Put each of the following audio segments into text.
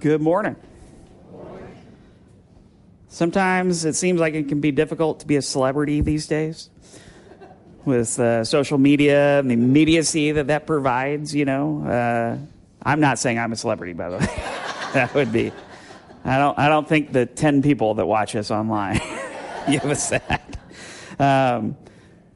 Good morning. Sometimes it seems like it can be difficult to be a celebrity these days with uh, social media and the immediacy that that provides, you know. Uh, I'm not saying I'm a celebrity, by the way. that would be. I don't, I don't think the 10 people that watch us online give us that. Um,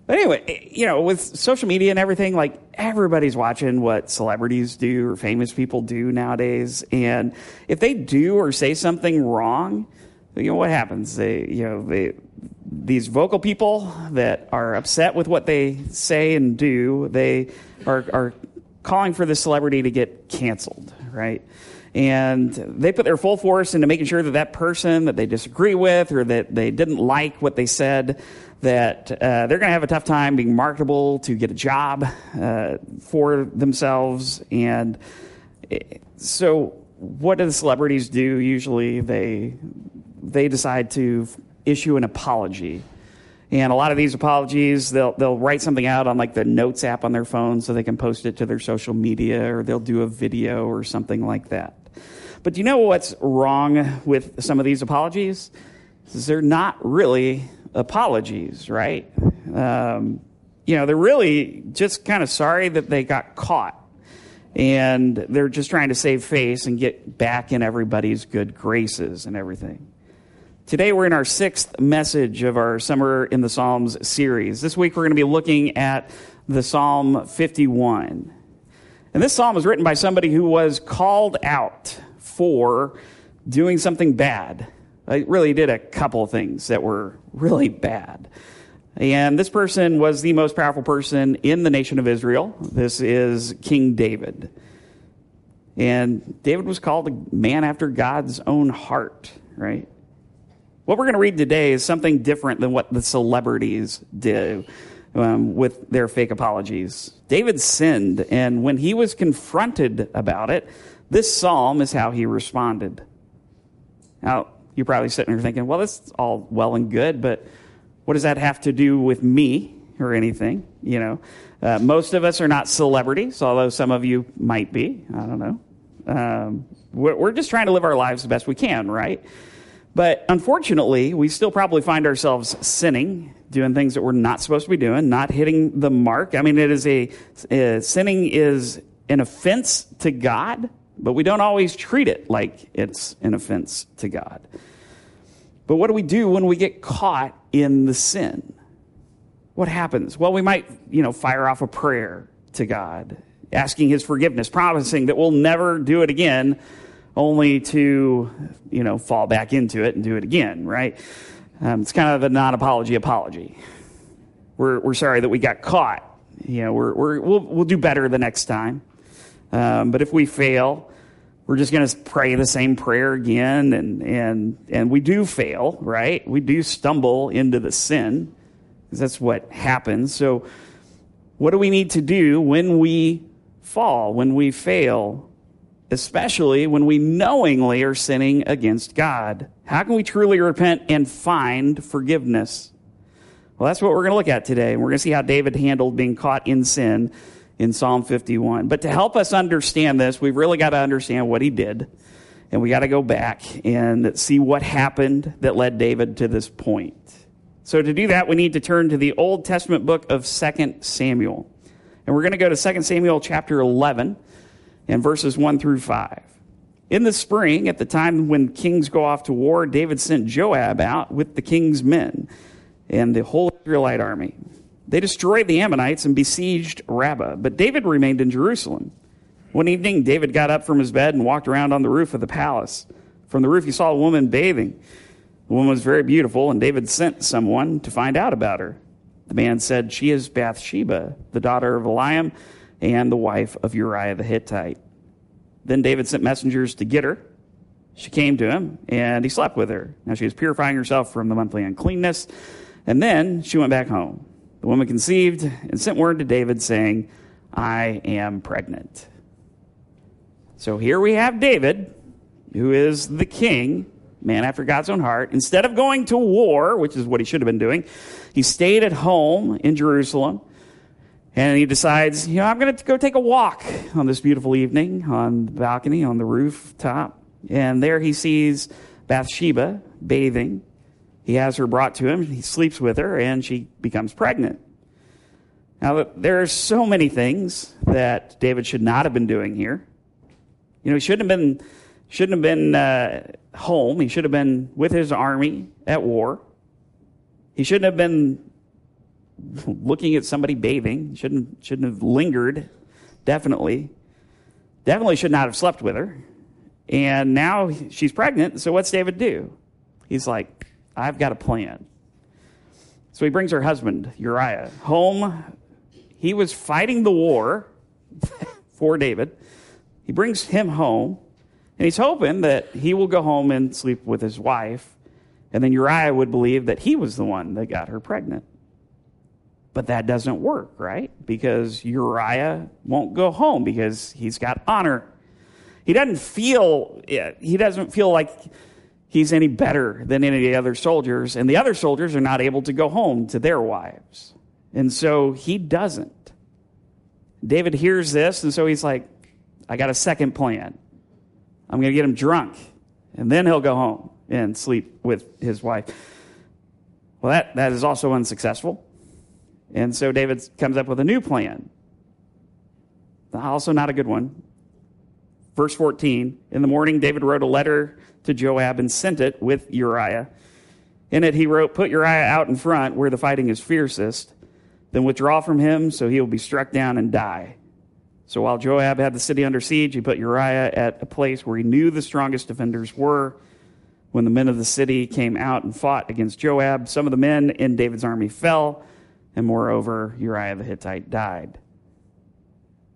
but anyway, eh, you know, with social media and everything, like everybody's watching what celebrities do or famous people do nowadays. And if they do or say something wrong, you know what happens? They, you know, they, these vocal people that are upset with what they say and do, they are, are calling for the celebrity to get canceled, right? And they put their full force into making sure that that person that they disagree with or that they didn't like what they said, that uh, they're going to have a tough time being marketable to get a job uh, for themselves. And eh, so, what do the celebrities do? Usually, they they decide to issue an apology. And a lot of these apologies, they'll, they'll write something out on like the notes app on their phone so they can post it to their social media or they'll do a video or something like that. But do you know what's wrong with some of these apologies? Is they're not really apologies, right? Um, you know, they're really just kind of sorry that they got caught. And they're just trying to save face and get back in everybody's good graces and everything. Today, we're in our sixth message of our Summer in the Psalms series. This week, we're going to be looking at the Psalm 51. And this psalm was written by somebody who was called out for doing something bad. I really did a couple of things that were really bad. And this person was the most powerful person in the nation of Israel. This is King David. And David was called a man after God's own heart, right? What we're going to read today is something different than what the celebrities do um, with their fake apologies. David sinned, and when he was confronted about it, this psalm is how he responded. Now, you're probably sitting there thinking, well, that's all well and good, but what does that have to do with me or anything? You know, uh, most of us are not celebrities, although some of you might be. I don't know. Um, we're, we're just trying to live our lives the best we can, right? But unfortunately, we still probably find ourselves sinning, doing things that we're not supposed to be doing, not hitting the mark. I mean, it is a, uh, sinning is an offense to God, but we don't always treat it like it's an offense to God. But what do we do when we get caught in the sin? What happens? Well, we might, you know, fire off a prayer to God, asking his forgiveness, promising that we'll never do it again, only to, you know, fall back into it and do it again, right? Um, it's kind of a non apology apology. We're, we're sorry that we got caught. You know, we're, we're, we'll, we'll do better the next time. Um, but if we fail, we're just going to pray the same prayer again and and and we do fail right? We do stumble into the sin because that's what happens. So what do we need to do when we fall when we fail especially when we knowingly are sinning against god? How can we truly repent and find forgiveness? Well that's what we're going to look at today. We're going to see how david handled being caught in sin in Psalm 51. But to help us understand this, we've really got to understand what he did. And we got to go back and see what happened that led David to this point. So to do that, we need to turn to the Old Testament book of 2 Samuel. And we're going to go to 2 Samuel chapter 11 and verses 1 through 5. In the spring, at the time when kings go off to war, David sent Joab out with the king's men and the whole Israelite army. They destroyed the Ammonites and besieged Rabbah, but David remained in Jerusalem. One evening, David got up from his bed and walked around on the roof of the palace. From the roof, he saw a woman bathing. The woman was very beautiful, and David sent someone to find out about her. The man said, She is Bathsheba, the daughter of Eliam and the wife of Uriah the Hittite. Then David sent messengers to get her. She came to him, and he slept with her. Now she was purifying herself from the monthly uncleanness, and then she went back home. The woman conceived and sent word to David saying, I am pregnant. So here we have David, who is the king, man after God's own heart. Instead of going to war, which is what he should have been doing, he stayed at home in Jerusalem. And he decides, you know, I'm going to go take a walk on this beautiful evening on the balcony, on the rooftop. And there he sees Bathsheba bathing. He has her brought to him. He sleeps with her, and she becomes pregnant. Now, there are so many things that David should not have been doing here. You know, he shouldn't have been, shouldn't have been uh, home. He should have been with his army at war. He shouldn't have been looking at somebody bathing. He shouldn't, shouldn't have lingered, definitely. Definitely should not have slept with her. And now she's pregnant, so what's David do? He's like, I've got a plan. So he brings her husband, Uriah, home. He was fighting the war for David. He brings him home, and he's hoping that he will go home and sleep with his wife, and then Uriah would believe that he was the one that got her pregnant. But that doesn't work, right? Because Uriah won't go home because he's got honor. He doesn't feel he doesn't feel like he's any better than any of the other soldiers, and the other soldiers are not able to go home to their wives. And so he doesn't. David hears this, and so he's like, I got a second plan. I'm going to get him drunk, and then he'll go home and sleep with his wife. Well, that, that is also unsuccessful. And so David comes up with a new plan. Also, not a good one. Verse 14 In the morning, David wrote a letter to Joab and sent it with Uriah. In it, he wrote, Put Uriah out in front where the fighting is fiercest, then withdraw from him so he will be struck down and die. So while Joab had the city under siege, he put Uriah at a place where he knew the strongest defenders were. When the men of the city came out and fought against Joab, some of the men in David's army fell and moreover, Uriah the Hittite died.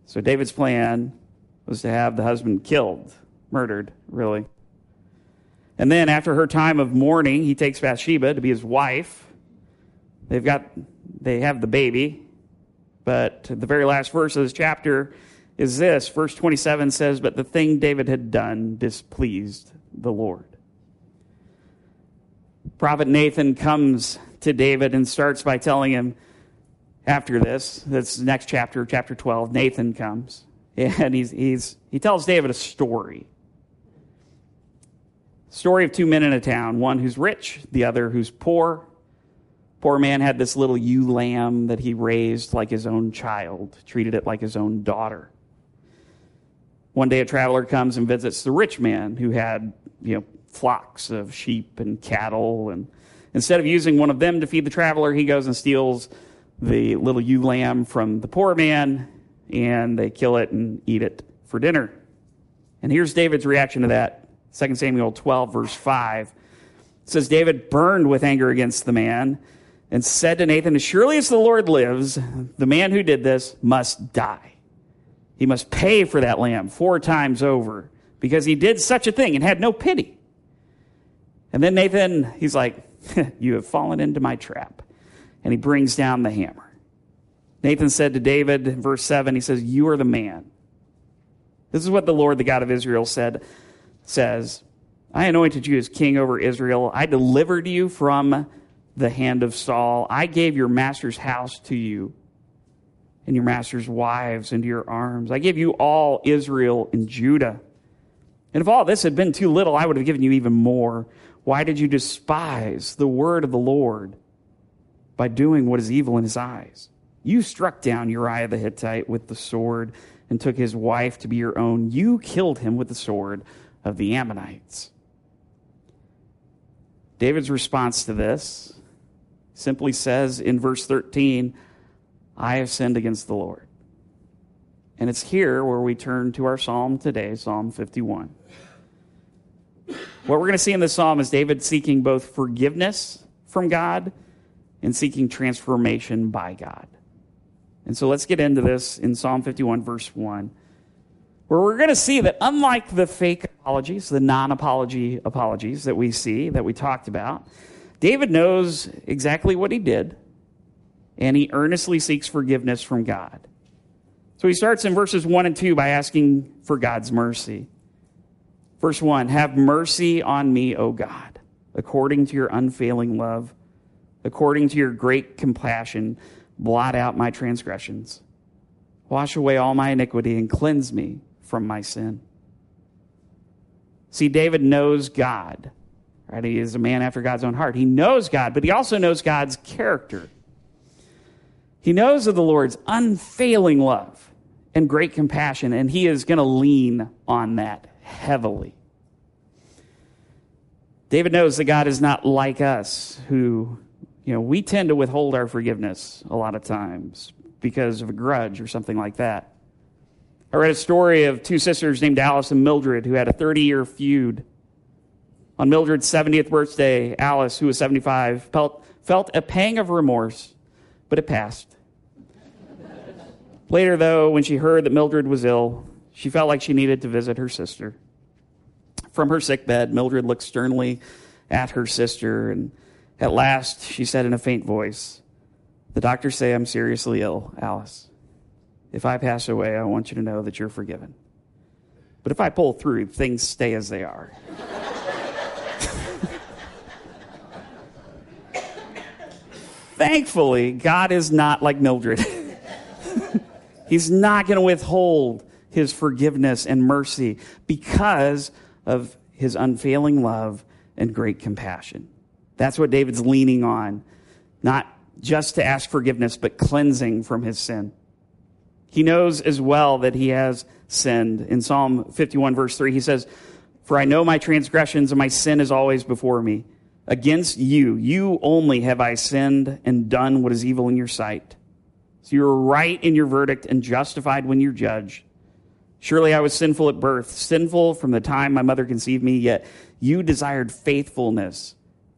So David's plan was to have the husband killed, murdered, really. And then after her time of mourning, he takes Bathsheba to be his wife. They've got they have the baby. But the very last verse of this chapter is this. Verse 27 says, But the thing David had done displeased the Lord. Prophet Nathan comes to David and starts by telling him, after this, the next chapter, chapter 12, Nathan comes and he's, he's, he tells David a story. Story of two men in a town, one who's rich, the other who's poor. Poor man had this little ewe lamb that he raised like his own child, treated it like his own daughter. One day a traveler comes and visits the rich man who had, you know, flocks of sheep and cattle and instead of using one of them to feed the traveler, he goes and steals the little ewe lamb from the poor man, and they kill it and eat it for dinner. And here's David's reaction to that 2 Samuel 12, verse 5. It says, David burned with anger against the man and said to Nathan, As surely as the Lord lives, the man who did this must die. He must pay for that lamb four times over because he did such a thing and had no pity. And then Nathan, he's like, You have fallen into my trap and he brings down the hammer. Nathan said to David, in verse 7, he says, You are the man. This is what the Lord, the God of Israel, said, says, I anointed you as king over Israel. I delivered you from the hand of Saul. I gave your master's house to you and your master's wives into your arms. I gave you all Israel and Judah. And if all this had been too little, I would have given you even more. Why did you despise the word of the Lord? by doing what is evil in his eyes. You struck down Uriah the Hittite with the sword and took his wife to be your own. You killed him with the sword of the Ammonites. David's response to this simply says in verse 13, I have sinned against the Lord. And it's here where we turn to our psalm today, Psalm 51. What we're going to see in this psalm is David seeking both forgiveness from God and seeking transformation by God. And so let's get into this in Psalm 51, verse 1, where we're going to see that unlike the fake apologies, the non apology apologies that we see, that we talked about, David knows exactly what he did, and he earnestly seeks forgiveness from God. So he starts in verses 1 and 2 by asking for God's mercy. Verse 1 Have mercy on me, O God, according to your unfailing love according to your great compassion, blot out my transgressions. Wash away all my iniquity and cleanse me from my sin. See, David knows God. Right? He is a man after God's own heart. He knows God, but he also knows God's character. He knows of the Lord's unfailing love and great compassion, and he is going to lean on that heavily. David knows that God is not like us, who, you know, we tend to withhold our forgiveness a lot of times because of a grudge or something like that. I read a story of two sisters named Alice and Mildred who had a 30 year feud. On Mildred's 70th birthday, Alice, who was 75, felt, felt a pang of remorse, but it passed. Later, though, when she heard that Mildred was ill, she felt like she needed to visit her sister. From her sickbed, Mildred looked sternly at her sister, and at last she said in a faint voice, The doctors say I'm seriously ill, Alice. If I pass away, I want you to know that you're forgiven. But if I pull through, things stay as they are. Thankfully, God is not like Mildred. He's not going to withhold his forgiveness and mercy because of his unfailing love and great compassion. That's what David's leaning on, not just to ask forgiveness, but cleansing from his sin. He knows as well that he has sinned. In Psalm 51, verse 3, he says, For I know my transgressions and my sin is always before me. Against you, you only have I sinned and done what is evil in your sight. So you're right in your verdict and justified when you're judged. Surely I was sinful at birth, sinful from the time my mother conceived me, yet you desired faithfulness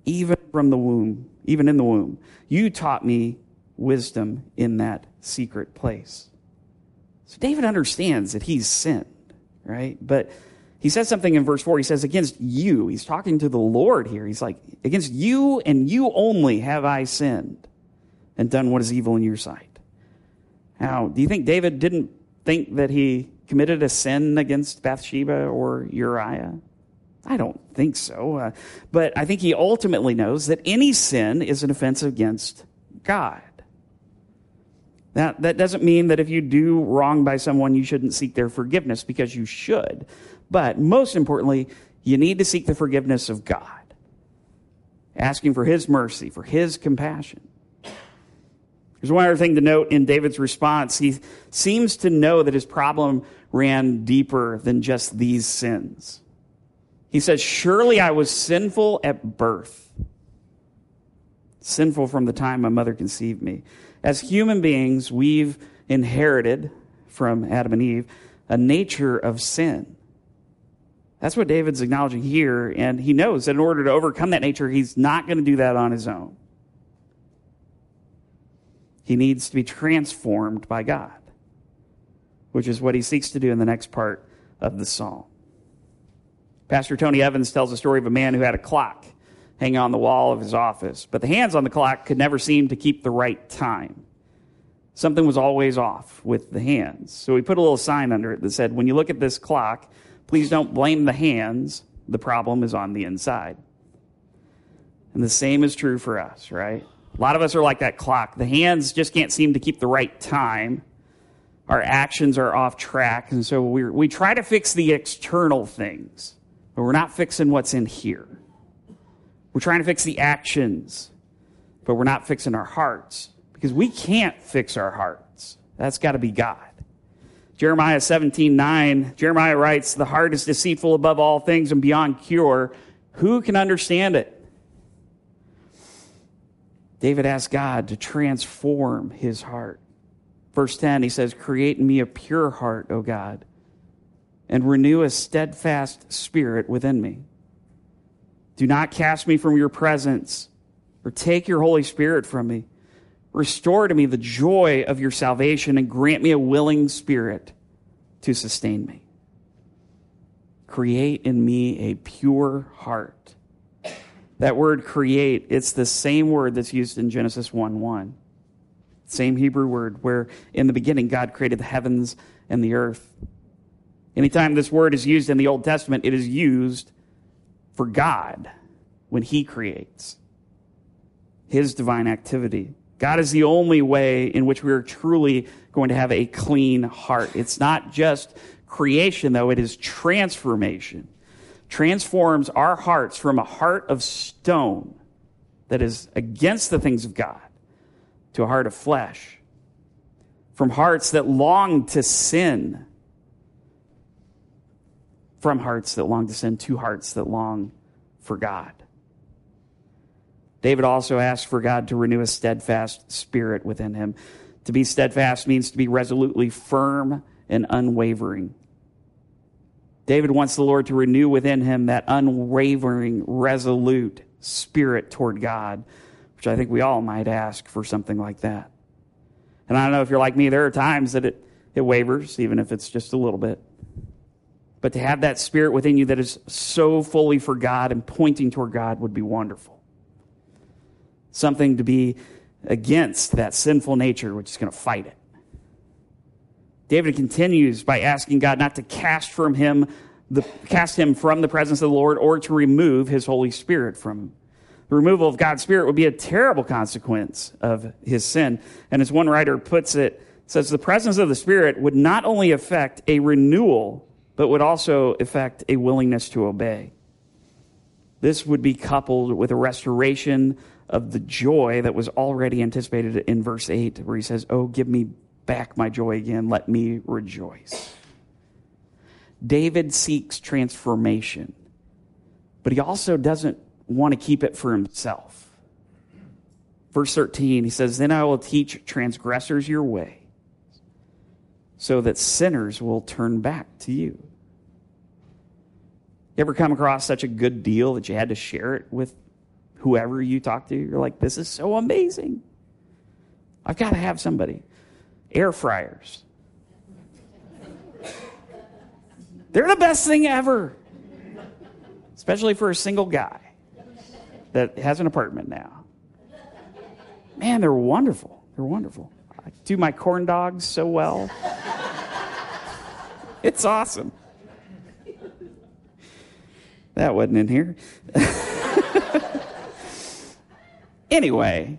even from the womb, even in the womb. You taught me wisdom in that secret place. So David understands that he's sinned, right? But he says something in verse 4. He says, Against you, he's talking to the Lord here. He's like, Against you and you only have I sinned and done what is evil in your sight. Now, do you think David didn't think that he committed a sin against Bathsheba or Uriah? I don't think so. Uh, but I think he ultimately knows that any sin is an offense against God. That, that doesn't mean that if you do wrong by someone, you shouldn't seek their forgiveness because you should. But most importantly, you need to seek the forgiveness of God, asking for his mercy, for his compassion. There's one other thing to note in David's response. He seems to know that his problem ran deeper than just these sins. He says, Surely I was sinful at birth, sinful from the time my mother conceived me. As human beings, we've inherited from Adam and Eve a nature of sin. That's what David's acknowledging here, and he knows that in order to overcome that nature, he's not going to do that on his own. He needs to be transformed by God, which is what he seeks to do in the next part of the psalm. Pastor Tony Evans tells the story of a man who had a clock hanging on the wall of his office, but the hands on the clock could never seem to keep the right time. Something was always off with the hands. So he put a little sign under it that said, When you look at this clock, please don't blame the hands. The problem is on the inside. And the same is true for us, right? A lot of us are like that clock. The hands just can't seem to keep the right time. Our actions are off track. And so we we try to fix the external things, but we're not fixing what's in here. We're trying to fix the actions, but we're not fixing our hearts because we can't fix our hearts. That's got to be God. Jeremiah 17, 9, Jeremiah writes, The heart is deceitful above all things and beyond cure. Who can understand it? David asked God to transform his heart. Verse 10, he says, Create in me a pure heart, O God, and renew a steadfast spirit within me. Do not cast me from your presence or take your Holy Spirit from me. Restore to me the joy of your salvation and grant me a willing spirit to sustain me. Create in me a pure heart that word create, it's the same word that's used in Genesis 1 1. Same Hebrew word, where in the beginning God created the heavens and the earth. Anytime this word is used in the Old Testament, it is used for God when He creates His divine activity. God is the only way in which we are truly going to have a clean heart. It's not just creation, though, it is transformation. transforms our hearts from a heart of stone that is against the things of God to a heart of flesh, from hearts that long to sin, from hearts that long to sin to hearts that long for God. David also asked for God to renew a steadfast spirit within him. To be steadfast means to be resolutely firm and unwavering. David wants the Lord to renew within him that unwavering, resolute spirit toward God, which I think we all might ask for something like that. And I don't know if you're like me, there are times that it, it wavers, even if it's just a little bit. But to have that spirit within you that is so fully for God and pointing toward God would be wonderful. Something to be against that sinful nature, which is going to fight it. David continues by asking God not to cast from him the, cast him from the presence of the Lord or to remove his Holy Spirit from him. The removal of God's Spirit would be a terrible consequence of his sin. And as one writer puts it, says the presence of the Spirit would not only affect a renewal, but would also affect a willingness to obey. This would be coupled with a restoration of the joy that was already anticipated in verse 8, where he says, Oh, give me back my joy again. Let me rejoice. David seeks transformation, but he also doesn't want to keep it for himself. Verse 13, he says, Then I will teach transgressors your way, so that sinners will turn back to you. You ever come across such a good deal that you had to share it with whoever you talk to? You're like, this is so amazing. I've got to have somebody. Air fryers. They're the best thing ever, especially for a single guy that has an apartment now. Man, they're wonderful. They're wonderful. I do my corn dogs so well. It's awesome. That wasn't in here. anyway,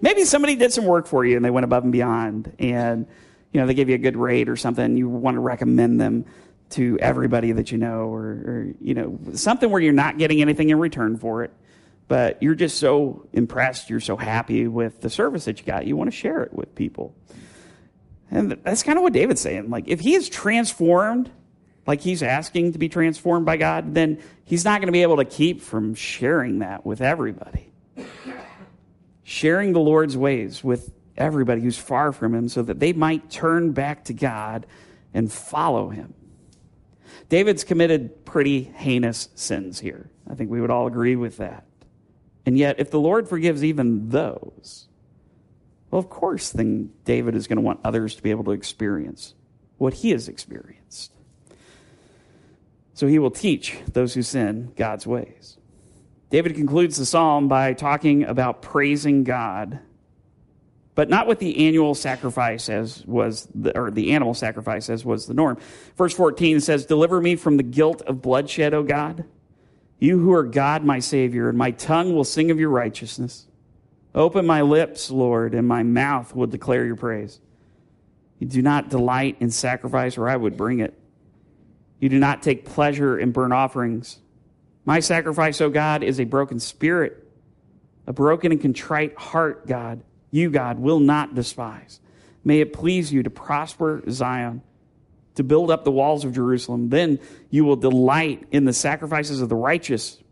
maybe somebody did some work for you and they went above and beyond and you know they gave you a good rate or something. You want to recommend them to everybody that you know or, or you know something where you're not getting anything in return for it but you're just so impressed you're so happy with the service that you got you want to share it with people. And that's kind of what david's saying. Like if he is transformed like he's asking to be transformed by god then he's not going to be able to keep from sharing that with everybody sharing the lord's ways with everybody who's far from him so that they might turn back to god and follow him David's committed pretty heinous sins here. I think we would all agree with that. And yet, if the Lord forgives even those, well, of course, then David is going to want others to be able to experience what he has experienced. So he will teach those who sin God's ways. David concludes the psalm by talking about praising God but not with the annual sacrifice as was the, or the animal sacrifice as was the norm. Verse 14 says, Deliver me from the guilt of bloodshed, O God. You who are God, my Savior, and my tongue will sing of your righteousness. Open my lips, Lord, and my mouth will declare your praise. You do not delight in sacrifice, or I would bring it. You do not take pleasure in burnt offerings. My sacrifice, O God, is a broken spirit, a broken and contrite heart, God you, God, will not despise. May it please you to prosper Zion, to build up the walls of Jerusalem. Then you will delight in the sacrifices of the righteous,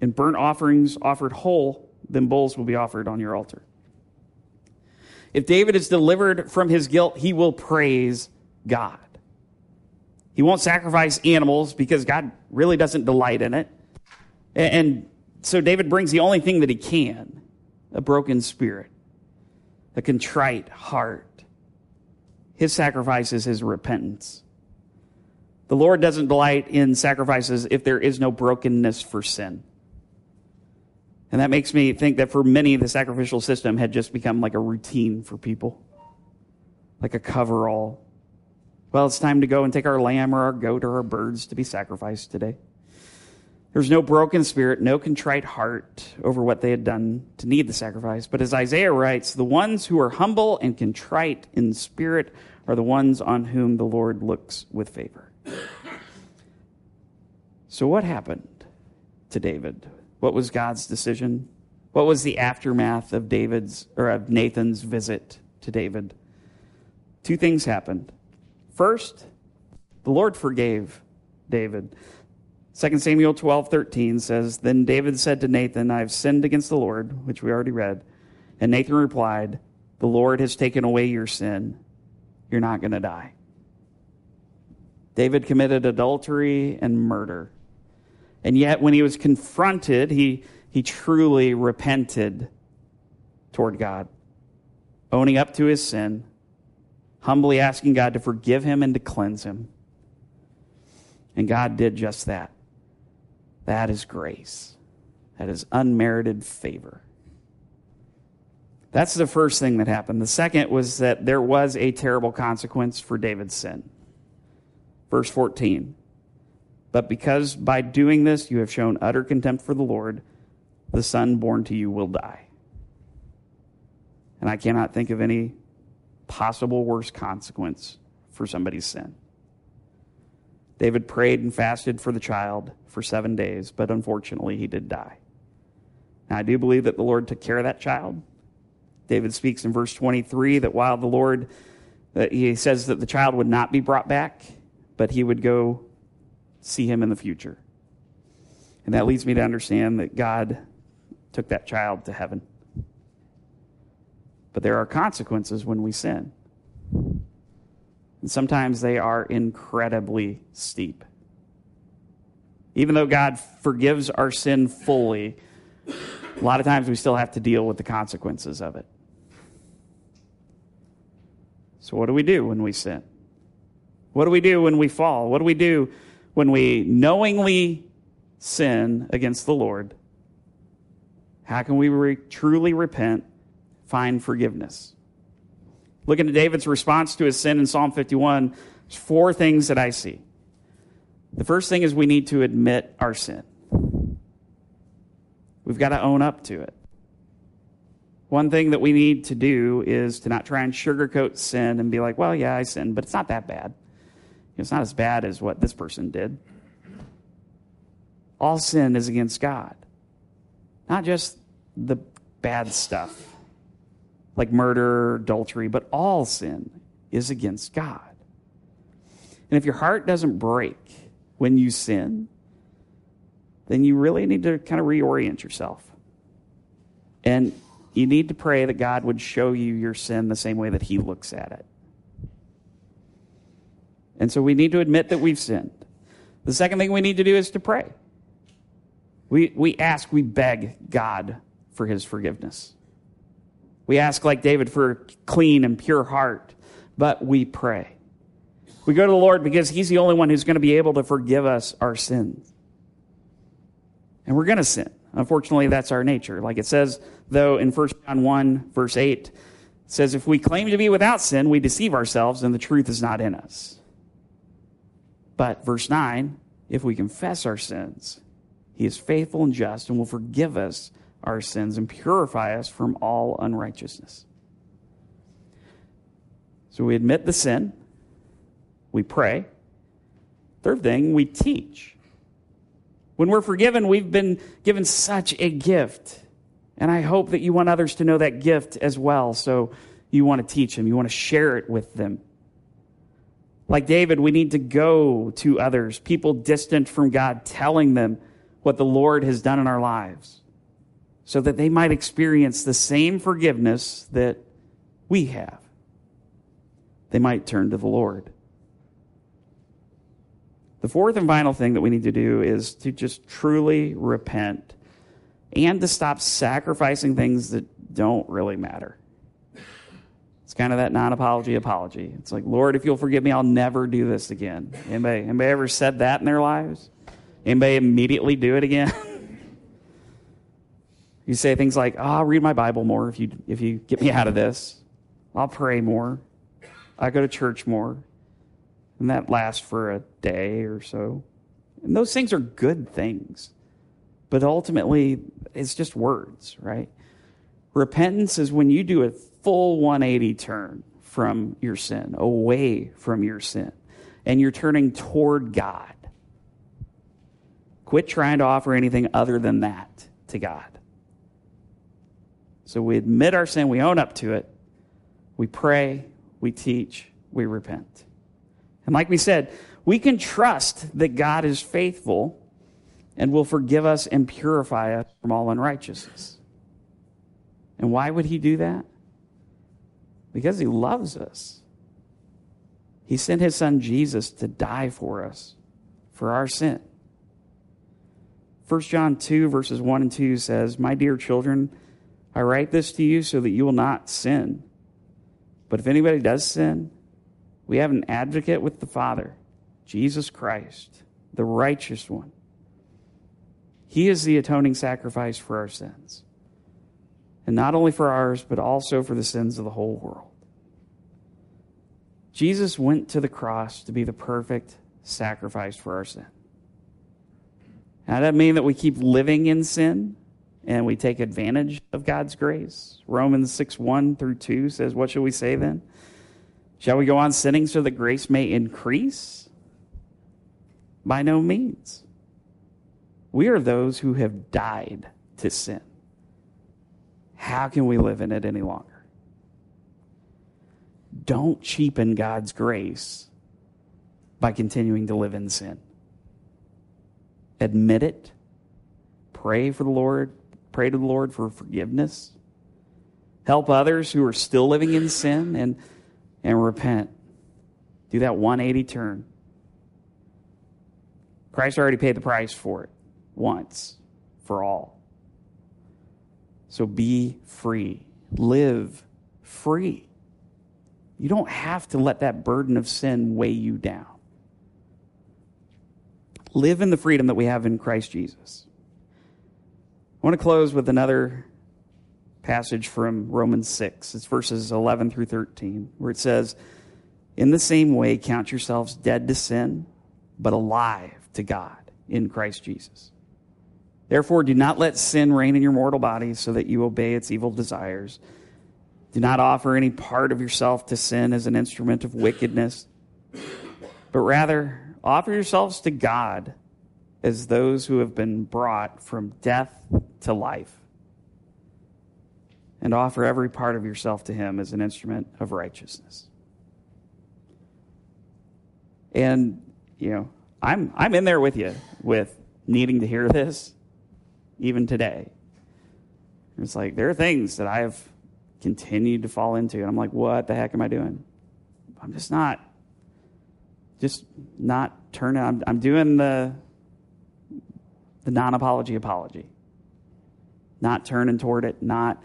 and burnt offerings offered whole, then bulls will be offered on your altar. If David is delivered from his guilt, he will praise God. He won't sacrifice animals because God really doesn't delight in it. And so David brings the only thing that he can a broken spirit a contrite heart. His sacrifice is his repentance. The Lord doesn't delight in sacrifices if there is no brokenness for sin. And that makes me think that for many, the sacrificial system had just become like a routine for people, like a coverall. Well, it's time to go and take our lamb or our goat or our birds to be sacrificed today. There's no broken spirit, no contrite heart over what they had done to need the sacrifice. But as Isaiah writes, the ones who are humble and contrite in spirit are the ones on whom the Lord looks with favor. So, what happened to David? What was God's decision? What was the aftermath of David's or of Nathan's visit to David? Two things happened. First, the Lord forgave David. 2 Samuel 12, 13 says, Then David said to Nathan, I have sinned against the Lord, which we already read. And Nathan replied, The Lord has taken away your sin. You're not going to die. David committed adultery and murder. And yet, when he was confronted, he, he truly repented toward God, owning up to his sin, humbly asking God to forgive him and to cleanse him. And God did just that. That is grace. That is unmerited favor. That's the first thing that happened. The second was that there was a terrible consequence for David's sin. Verse 14. But because by doing this you have shown utter contempt for the Lord, the son born to you will die. And I cannot think of any possible worse consequence for somebody's sin. David prayed and fasted for the child for seven days, but unfortunately he did die. Now, I do believe that the Lord took care of that child. David speaks in verse 23 that while the Lord, that he says that the child would not be brought back, but he would go see him in the future. And that leads me to understand that God took that child to heaven. But there are consequences when we sin. And sometimes they are incredibly steep. Even though God forgives our sin fully, a lot of times we still have to deal with the consequences of it. So, what do we do when we sin? What do we do when we fall? What do we do when we knowingly sin against the Lord? How can we re- truly repent, find forgiveness? Looking at David's response to his sin in Psalm 51, there's four things that I see. The first thing is we need to admit our sin. We've got to own up to it. One thing that we need to do is to not try and sugarcoat sin and be like, well, yeah, I sinned, but it's not that bad. It's not as bad as what this person did. All sin is against God, not just the bad stuff like murder, adultery, but all sin is against God. And if your heart doesn't break when you sin, then you really need to kind of reorient yourself. And you need to pray that God would show you your sin the same way that He looks at it. And so we need to admit that we've sinned. The second thing we need to do is to pray. We, we ask, we beg God for His forgiveness. We ask, like David, for a clean and pure heart, but we pray. We go to the Lord because He's the only one who's going to be able to forgive us our sins. And we're going to sin. Unfortunately, that's our nature. Like it says, though, in 1 John 1, verse 8, it says, If we claim to be without sin, we deceive ourselves and the truth is not in us. But, verse 9, if we confess our sins, he is faithful and just and will forgive us our sins and purify us from all unrighteousness. So we admit the sin, we pray. Third thing, we teach. When we're forgiven, we've been given such a gift. And I hope that you want others to know that gift as well. So you want to teach them, you want to share it with them. Like David, we need to go to others, people distant from God, telling them what the Lord has done in our lives so that they might experience the same forgiveness that we have. They might turn to the Lord. The fourth and final thing that we need to do is to just truly repent and to stop sacrificing things that don't really matter. It's kind of that non-apology apology. It's like, Lord, if you'll forgive me, I'll never do this again. Anybody, anybody ever said that in their lives? Anybody immediately do it again? you say things like, oh, I'll read my Bible more if you, if you get me out of this. I'll pray more. I go to church more. And that lasts for a day or so. And those things are good things. But ultimately, it's just words, right? Repentance is when you do a full 180 turn from your sin, away from your sin, and you're turning toward God. Quit trying to offer anything other than that to God. So we admit our sin, we own up to it, we pray, we teach, we repent. And like we said, we can trust that God is faithful and will forgive us and purify us from all unrighteousness. And why would he do that? Because he loves us. He sent his son Jesus to die for us, for our sin. 1 John 2, verses 1 and 2 says, My dear children, I write this to you so that you will not sin. But if anybody does sin, we have an advocate with the Father, Jesus Christ, the righteous one. He is the atoning sacrifice for our sins. And not only for ours, but also for the sins of the whole world. Jesus went to the cross to be the perfect sacrifice for our sin. Now, that mean that we keep living in sin and we take advantage of God's grace? Romans 6 1 through 2 says, What shall we say then? Shall we go on sinning so that grace may increase? By no means. We are those who have died to sin. How can we live in it any longer? Don't cheapen God's grace by continuing to live in sin admit it, pray for the Lord, pray to the Lord for forgiveness, help others who are still living in sin and, and repent. Do that 180 turn. Christ already paid the price for it once for all. So be free. Live free. You don't have to let that burden of sin weigh you down live in the freedom that we have in Christ Jesus. I want to close with another passage from Romans 6. It's verses 11 through 13, where it says, In the same way, count yourselves dead to sin, but alive to God in Christ Jesus. Therefore, do not let sin reign in your mortal bodies so that you obey its evil desires. Do not offer any part of yourself to sin as an instrument of wickedness, but rather Offer yourselves to God as those who have been brought from death to life. And offer every part of yourself to Him as an instrument of righteousness. And, you know, I'm, I'm in there with you with needing to hear this even today. It's like there are things that I have continued to fall into, and I'm like, what the heck am I doing? I'm just not just not turning. I'm, I'm doing the the non-apology apology. Not turning toward it, not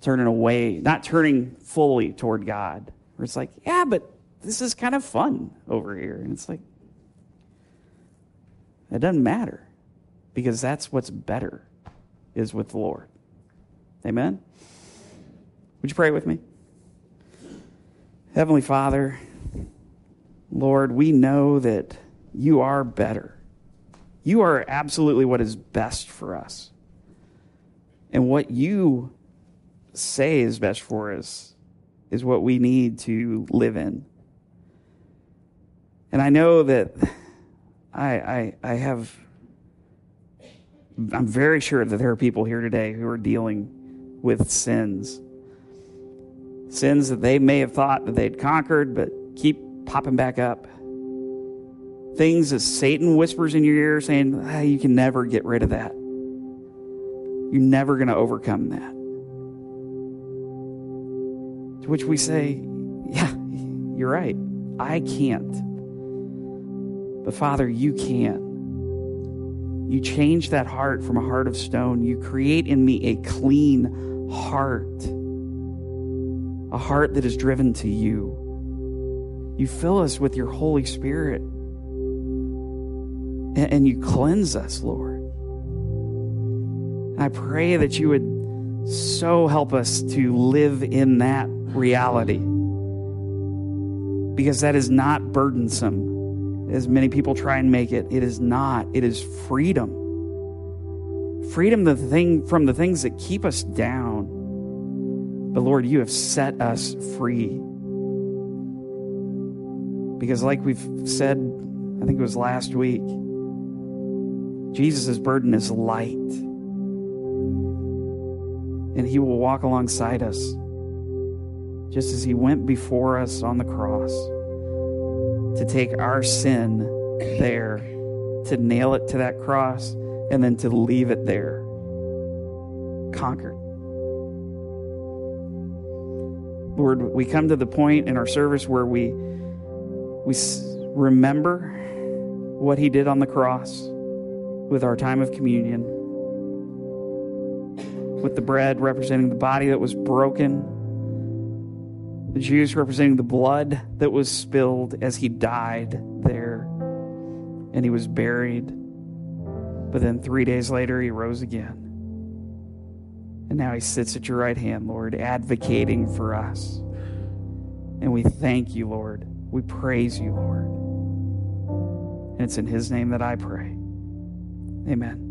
turning away, not turning fully toward God. Where it's like, yeah, but this is kind of fun over here. And it's like, it doesn't matter because that's what's better is with the Lord. Amen? Would you pray with me? Heavenly Father, Lord, we know that you are better. You are absolutely what is best for us. And what you say is best for us is what we need to live in. And I know that I, I, I have, I'm very sure that there are people here today who are dealing with sins. Sins that they may have thought that they'd conquered, but keep popping back up. Things that Satan whispers in your ear saying, ah, you can never get rid of that. You're never going to overcome that. To which we say, yeah, you're right. I can't. But Father, you can. You change that heart from a heart of stone. You create in me a clean heart, a heart that is driven to you. You fill us with your Holy Spirit. And, you cleanse us, Lord. I pray that you would so help us to live in that reality. Because that is not burdensome, as many people try and make it. It is not. It is freedom. Freedom the thing, from the things that keep us down. But Lord, you have set us free. Because, like we've said, I think it was last week, Jesus' burden is light. And he will walk alongside us just as he went before us on the cross to take our sin there, to nail it to that cross, and then to leave it there, conquered. Lord, we come to the point in our service where we we remember what he did on the cross with our time of communion, with the bread representing the body that was broken, the juice representing the blood that was spilled as he died there, and he was buried. But then three days later, he rose again. And now he sits at your right hand, Lord, advocating for us. And we thank you, Lord. We praise you, Lord. And it's in his name that I pray. Amen.